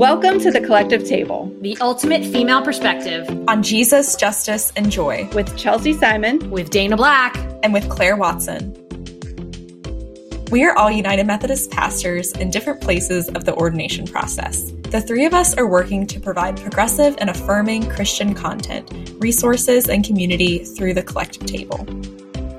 Welcome to the Collective Table the ultimate female perspective, on Jesus, justice, and joy with Chelsea Simon. with Dana Black. and with Claire Watson. We are all United Methodist pastors in different places of the ordination process. The three of us are working to provide progressive and affirming Christian content, resources, and community through the Collective Table.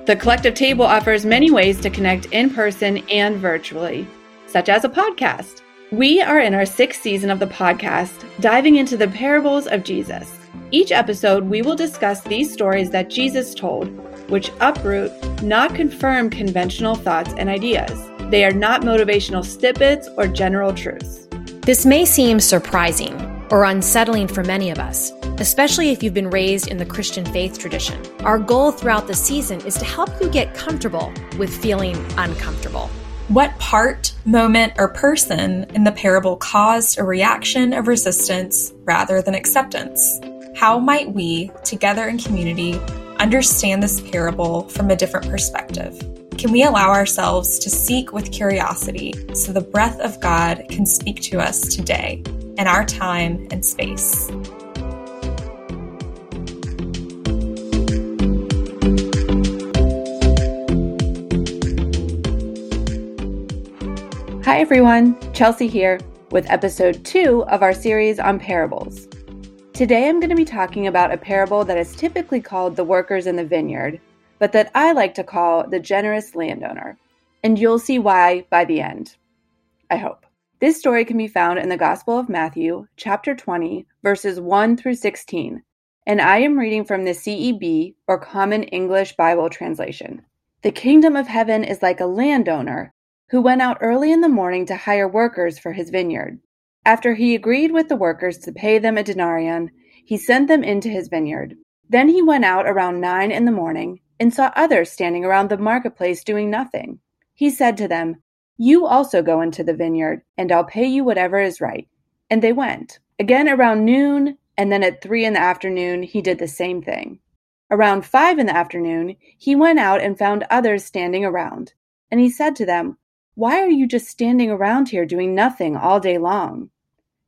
The Collective Table offers many ways to connect in person and virtually, such as a podcast. We are in our sixth season of the podcast, diving into the parables of Jesus. Each episode, we will discuss these stories that Jesus told, which uproot, not confirm conventional thoughts and ideas. They are not motivational snippets or general truths. This may seem surprising or unsettling for many of us, especially if you've been raised in the Christian faith tradition. Our goal throughout the season is to help you get comfortable with feeling uncomfortable. What part, moment, or person in the parable caused a reaction of resistance rather than acceptance? How might we, together in community, understand this parable from a different perspective? Can we allow ourselves to seek with curiosity so the breath of God can speak to us today in our time and space? Hi, everyone. Chelsea here with episode two of our series on parables. Today, I'm going to be talking about a parable that is typically called the workers in the vineyard, but that I like to call the generous landowner. And you'll see why by the end. I hope. This story can be found in the Gospel of Matthew, chapter 20, verses 1 through 16. And I am reading from the CEB, or Common English Bible Translation. The kingdom of heaven is like a landowner who went out early in the morning to hire workers for his vineyard. After he agreed with the workers to pay them a denarius, he sent them into his vineyard. Then he went out around nine in the morning and saw others standing around the marketplace doing nothing. He said to them, You also go into the vineyard, and I'll pay you whatever is right. And they went. Again around noon, and then at three in the afternoon, he did the same thing. Around five in the afternoon, he went out and found others standing around. And he said to them, why are you just standing around here doing nothing all day long?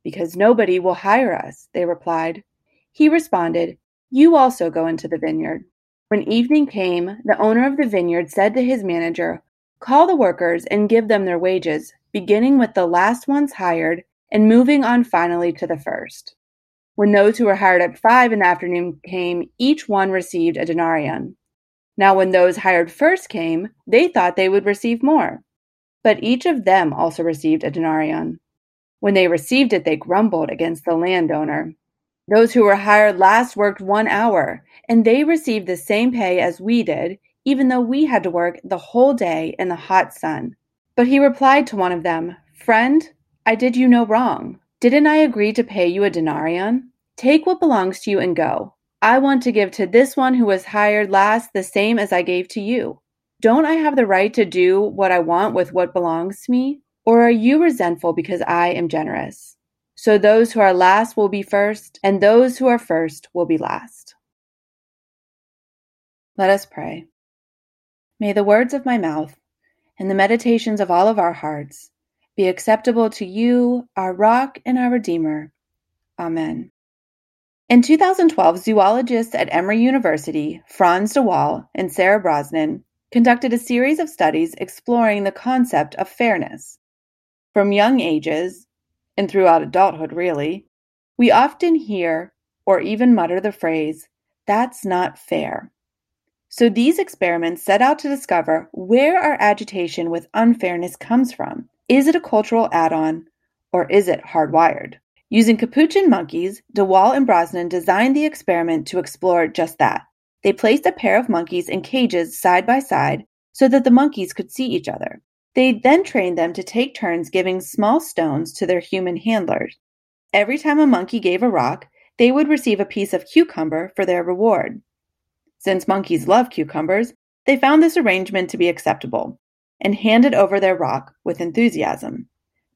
Because nobody will hire us, they replied. He responded, You also go into the vineyard. When evening came, the owner of the vineyard said to his manager, Call the workers and give them their wages, beginning with the last ones hired and moving on finally to the first. When those who were hired at five in the afternoon came, each one received a denarius. Now, when those hired first came, they thought they would receive more. But each of them also received a denarius. When they received it, they grumbled against the landowner. Those who were hired last worked one hour, and they received the same pay as we did, even though we had to work the whole day in the hot sun. But he replied to one of them, Friend, I did you no wrong. Didn't I agree to pay you a denarius? Take what belongs to you and go. I want to give to this one who was hired last the same as I gave to you. Don't I have the right to do what I want with what belongs to me? Or are you resentful because I am generous? So those who are last will be first, and those who are first will be last. Let us pray. May the words of my mouth and the meditations of all of our hearts be acceptable to you, our rock and our Redeemer. Amen. In 2012, zoologists at Emory University, Frans de Waal and Sarah Brosnan, conducted a series of studies exploring the concept of fairness. From young ages, and throughout adulthood really, we often hear or even mutter the phrase, that's not fair. So these experiments set out to discover where our agitation with unfairness comes from. Is it a cultural add on, or is it hardwired? Using capuchin monkeys, de Waal and Brosnan designed the experiment to explore just that. They placed a pair of monkeys in cages side by side so that the monkeys could see each other. They then trained them to take turns giving small stones to their human handlers. Every time a monkey gave a rock, they would receive a piece of cucumber for their reward. Since monkeys love cucumbers, they found this arrangement to be acceptable and handed over their rock with enthusiasm.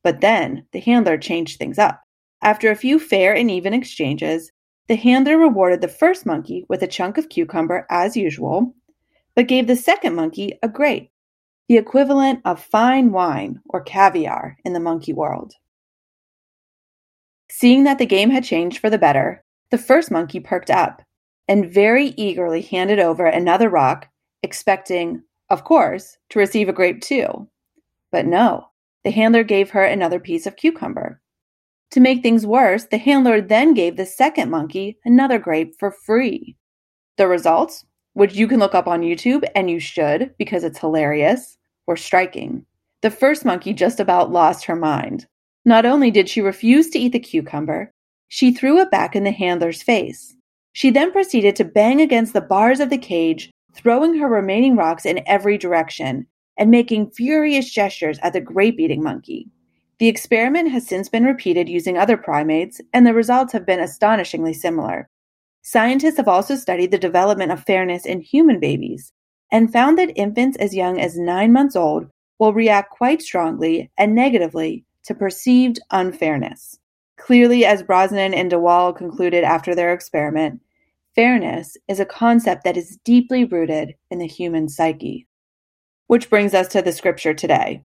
But then the handler changed things up. After a few fair and even exchanges, the handler rewarded the first monkey with a chunk of cucumber as usual, but gave the second monkey a grape, the equivalent of fine wine or caviar in the monkey world. Seeing that the game had changed for the better, the first monkey perked up and very eagerly handed over another rock, expecting, of course, to receive a grape too. But no, the handler gave her another piece of cucumber. To make things worse, the handler then gave the second monkey another grape for free. The results, which you can look up on YouTube, and you should because it's hilarious, were striking. The first monkey just about lost her mind. Not only did she refuse to eat the cucumber, she threw it back in the handler's face. She then proceeded to bang against the bars of the cage, throwing her remaining rocks in every direction and making furious gestures at the grape eating monkey. The experiment has since been repeated using other primates, and the results have been astonishingly similar. Scientists have also studied the development of fairness in human babies and found that infants as young as nine months old will react quite strongly and negatively to perceived unfairness. Clearly, as Brosnan and de Waal concluded after their experiment, fairness is a concept that is deeply rooted in the human psyche. Which brings us to the scripture today,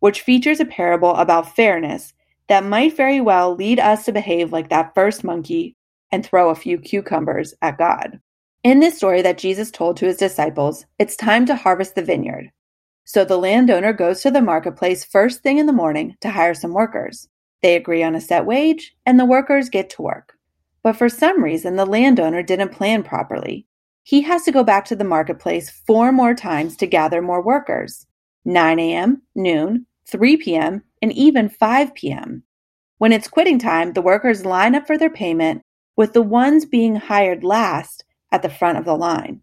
which features a parable about fairness that might very well lead us to behave like that first monkey and throw a few cucumbers at God. In this story that Jesus told to his disciples, it's time to harvest the vineyard. So the landowner goes to the marketplace first thing in the morning to hire some workers. They agree on a set wage, and the workers get to work. But for some reason, the landowner didn't plan properly. He has to go back to the marketplace four more times to gather more workers 9 a.m., noon, 3 p.m., and even 5 p.m. When it's quitting time, the workers line up for their payment, with the ones being hired last at the front of the line.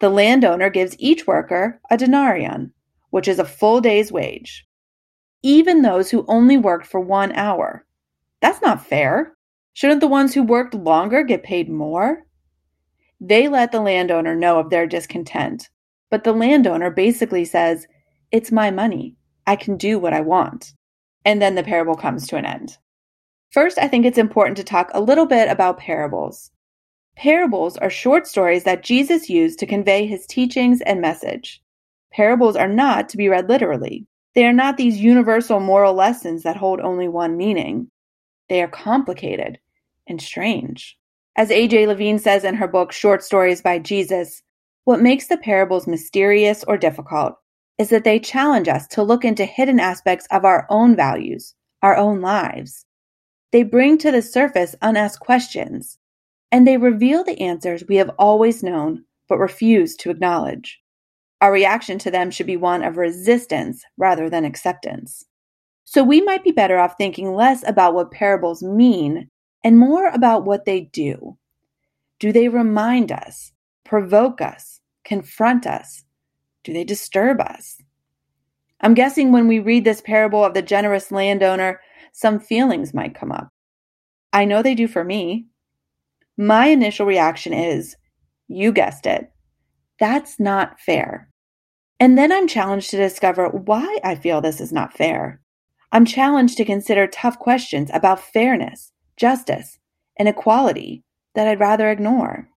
The landowner gives each worker a denarion, which is a full day's wage even those who only worked for one hour. That's not fair. Shouldn't the ones who worked longer get paid more? They let the landowner know of their discontent, but the landowner basically says, It's my money. I can do what I want. And then the parable comes to an end. First, I think it's important to talk a little bit about parables. Parables are short stories that Jesus used to convey his teachings and message. Parables are not to be read literally. They are not these universal moral lessons that hold only one meaning. They are complicated and strange. As A.J. Levine says in her book Short Stories by Jesus, what makes the parables mysterious or difficult is that they challenge us to look into hidden aspects of our own values, our own lives. They bring to the surface unasked questions, and they reveal the answers we have always known but refuse to acknowledge. Our reaction to them should be one of resistance rather than acceptance. So we might be better off thinking less about what parables mean and more about what they do. Do they remind us, provoke us, confront us? Do they disturb us? I'm guessing when we read this parable of the generous landowner, some feelings might come up. I know they do for me. My initial reaction is, you guessed it, that's not fair. And then I'm challenged to discover why I feel this is not fair. I'm challenged to consider tough questions about fairness, justice, and equality that I'd rather ignore.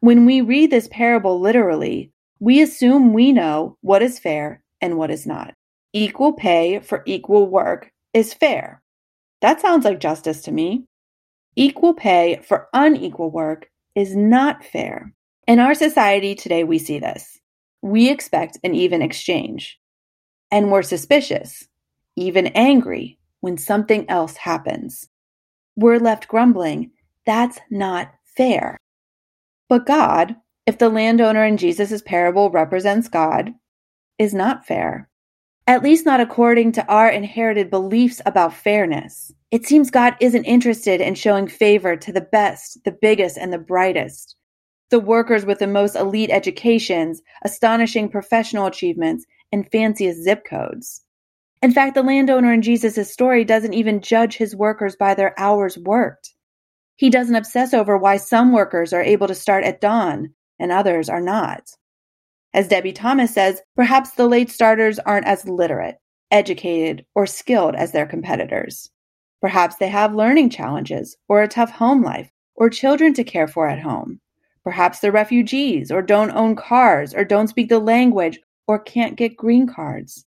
When we read this parable literally, we assume we know what is fair and what is not. Equal pay for equal work is fair. That sounds like justice to me. Equal pay for unequal work is not fair. In our society today, we see this. We expect an even exchange. And we're suspicious, even angry, when something else happens. We're left grumbling, that's not fair. But God, if the landowner in Jesus' parable represents God, is not fair. At least not according to our inherited beliefs about fairness. It seems God isn't interested in showing favor to the best, the biggest, and the brightest the workers with the most elite educations, astonishing professional achievements, and fanciest zip codes. In fact, the landowner in Jesus' story doesn't even judge his workers by their hours worked. He doesn't obsess over why some workers are able to start at dawn and others are not. As Debie Thomas says, perhaps the late starters aren't as literate, educated, or skilled as their competitors. Perhaps they have learning challenges, or a tough home life, or children to care for at home. Perhaps they're refugees, or don't own cars, or don't speak the language, or can't get green cards.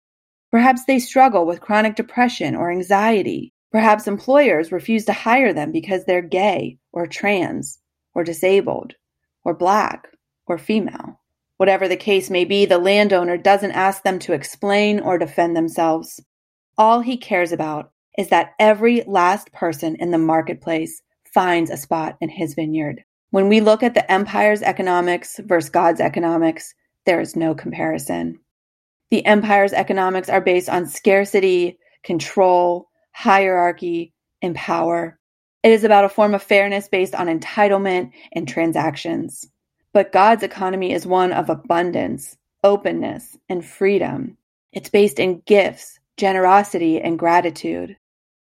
Perhaps they struggle with chronic depression or anxiety, Perhaps employers refuse to hire them because they're gay or trans or disabled or black or female. Whatever the case may be, the landowner doesn't ask them to explain or defend themselves. All he cares about is that every last person in the marketplace finds a spot in his vineyard. When we look at the empire's economics versus God's economics, there is no comparison. The empire's economics are based on scarcity, control, hierarchy, and power. It is about a form of fairness based on entitlement and transactions. But God's economy is one of abundance, openness, and freedom. It's based in gifts, generosity, and gratitude.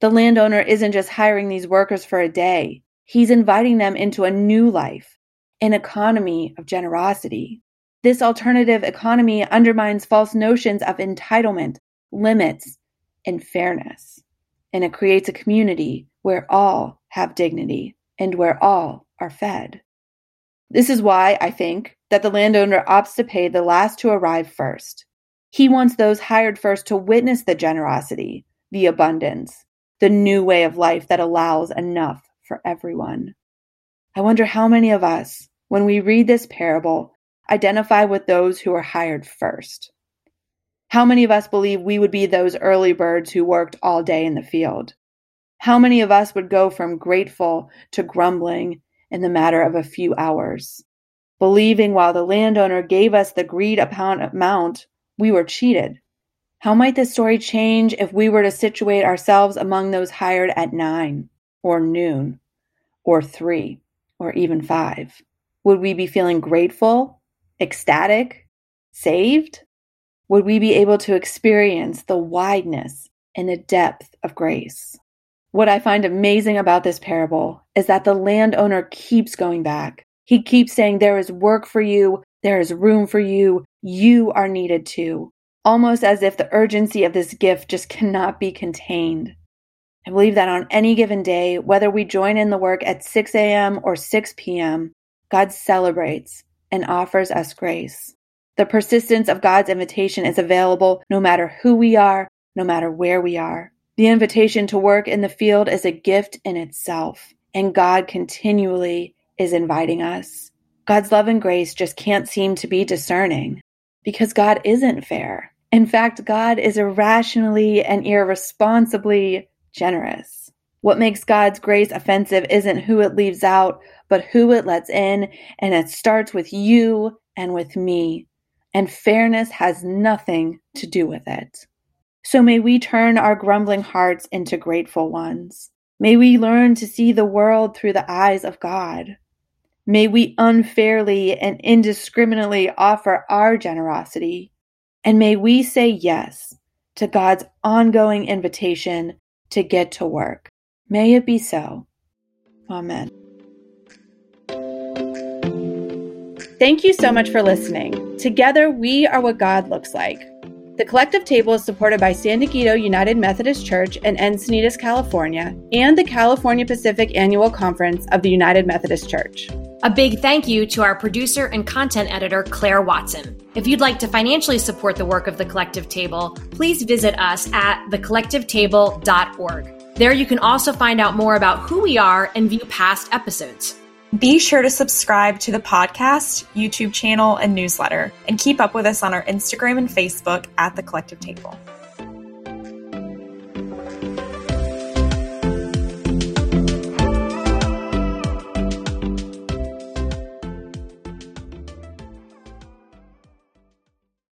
The landowner isn't just hiring these workers for a day, he's inviting them into a new life, an economy of generosity. This alternative economy undermines false notions of entitlement, limits, and fairness. And it creates a community where all have dignity and where all are fed. This is why I think that the landowner opts to pay the last to arrive first. He wants those hired first to witness the generosity, the abundance, the new way of life that allows enough for everyone. I wonder how many of us, when we read this parable, identify with those who are hired first. How many of us believe we would be those early birds who worked all day in the field? How many of us would go from grateful to grumbling in the matter of a few hours. Believing while the landowner gave us the agreed upon amount, we were cheated. How might this story change if we were to situate ourselves among those hired at nine, or noon, or three, or even five? Would we be feeling grateful, ecstatic, saved? Would we be able to experience the wideness and the depth of grace? What I find amazing about this parable is that the landowner keeps going back. He keeps saying, There is work for you, there is room for you, you are needed too. Almost as if the urgency of this gift just cannot be contained. I believe that on any given day, whether we join in the work at 6 a.m. or 6 p.m., God celebrates and offers us grace. The persistence of God's invitation is available no matter who we are, no matter where we are. The invitation to work in the field is a gift in itself, and God continually is inviting us. God's love and grace just can't seem to be discerning because God isn't fair. In fact, God is irrationally and irresponsibly generous. What makes God's grace offensive isn't who it leaves out, but who it lets in, and it starts with you and with me. And fairness has nothing to do with it. So may we turn our grumbling hearts into grateful ones. May we learn to see the world through the eyes of God. May we unfairly and indiscriminately offer our generosity. And may we say yes to God's ongoing invitation to get to work. May it be so. Amen. Thank you so much for listening. Together, we are what God looks like. The collective table is supported by San Dieguito United Methodist Church in Encinitas, California, and the California Pacific Annual Conference of the United Methodist Church. A big thank you to our producer and content editor, Claire Watson. If you'd like to financially support the work of the Collective Table, please visit us at thecollectivetable.org. There you can also find out more about who we are and view past episodes. Be sure to subscribe to the podcast, YouTube channel, and newsletter, and keep up with us on our Instagram and Facebook at The Collective Table.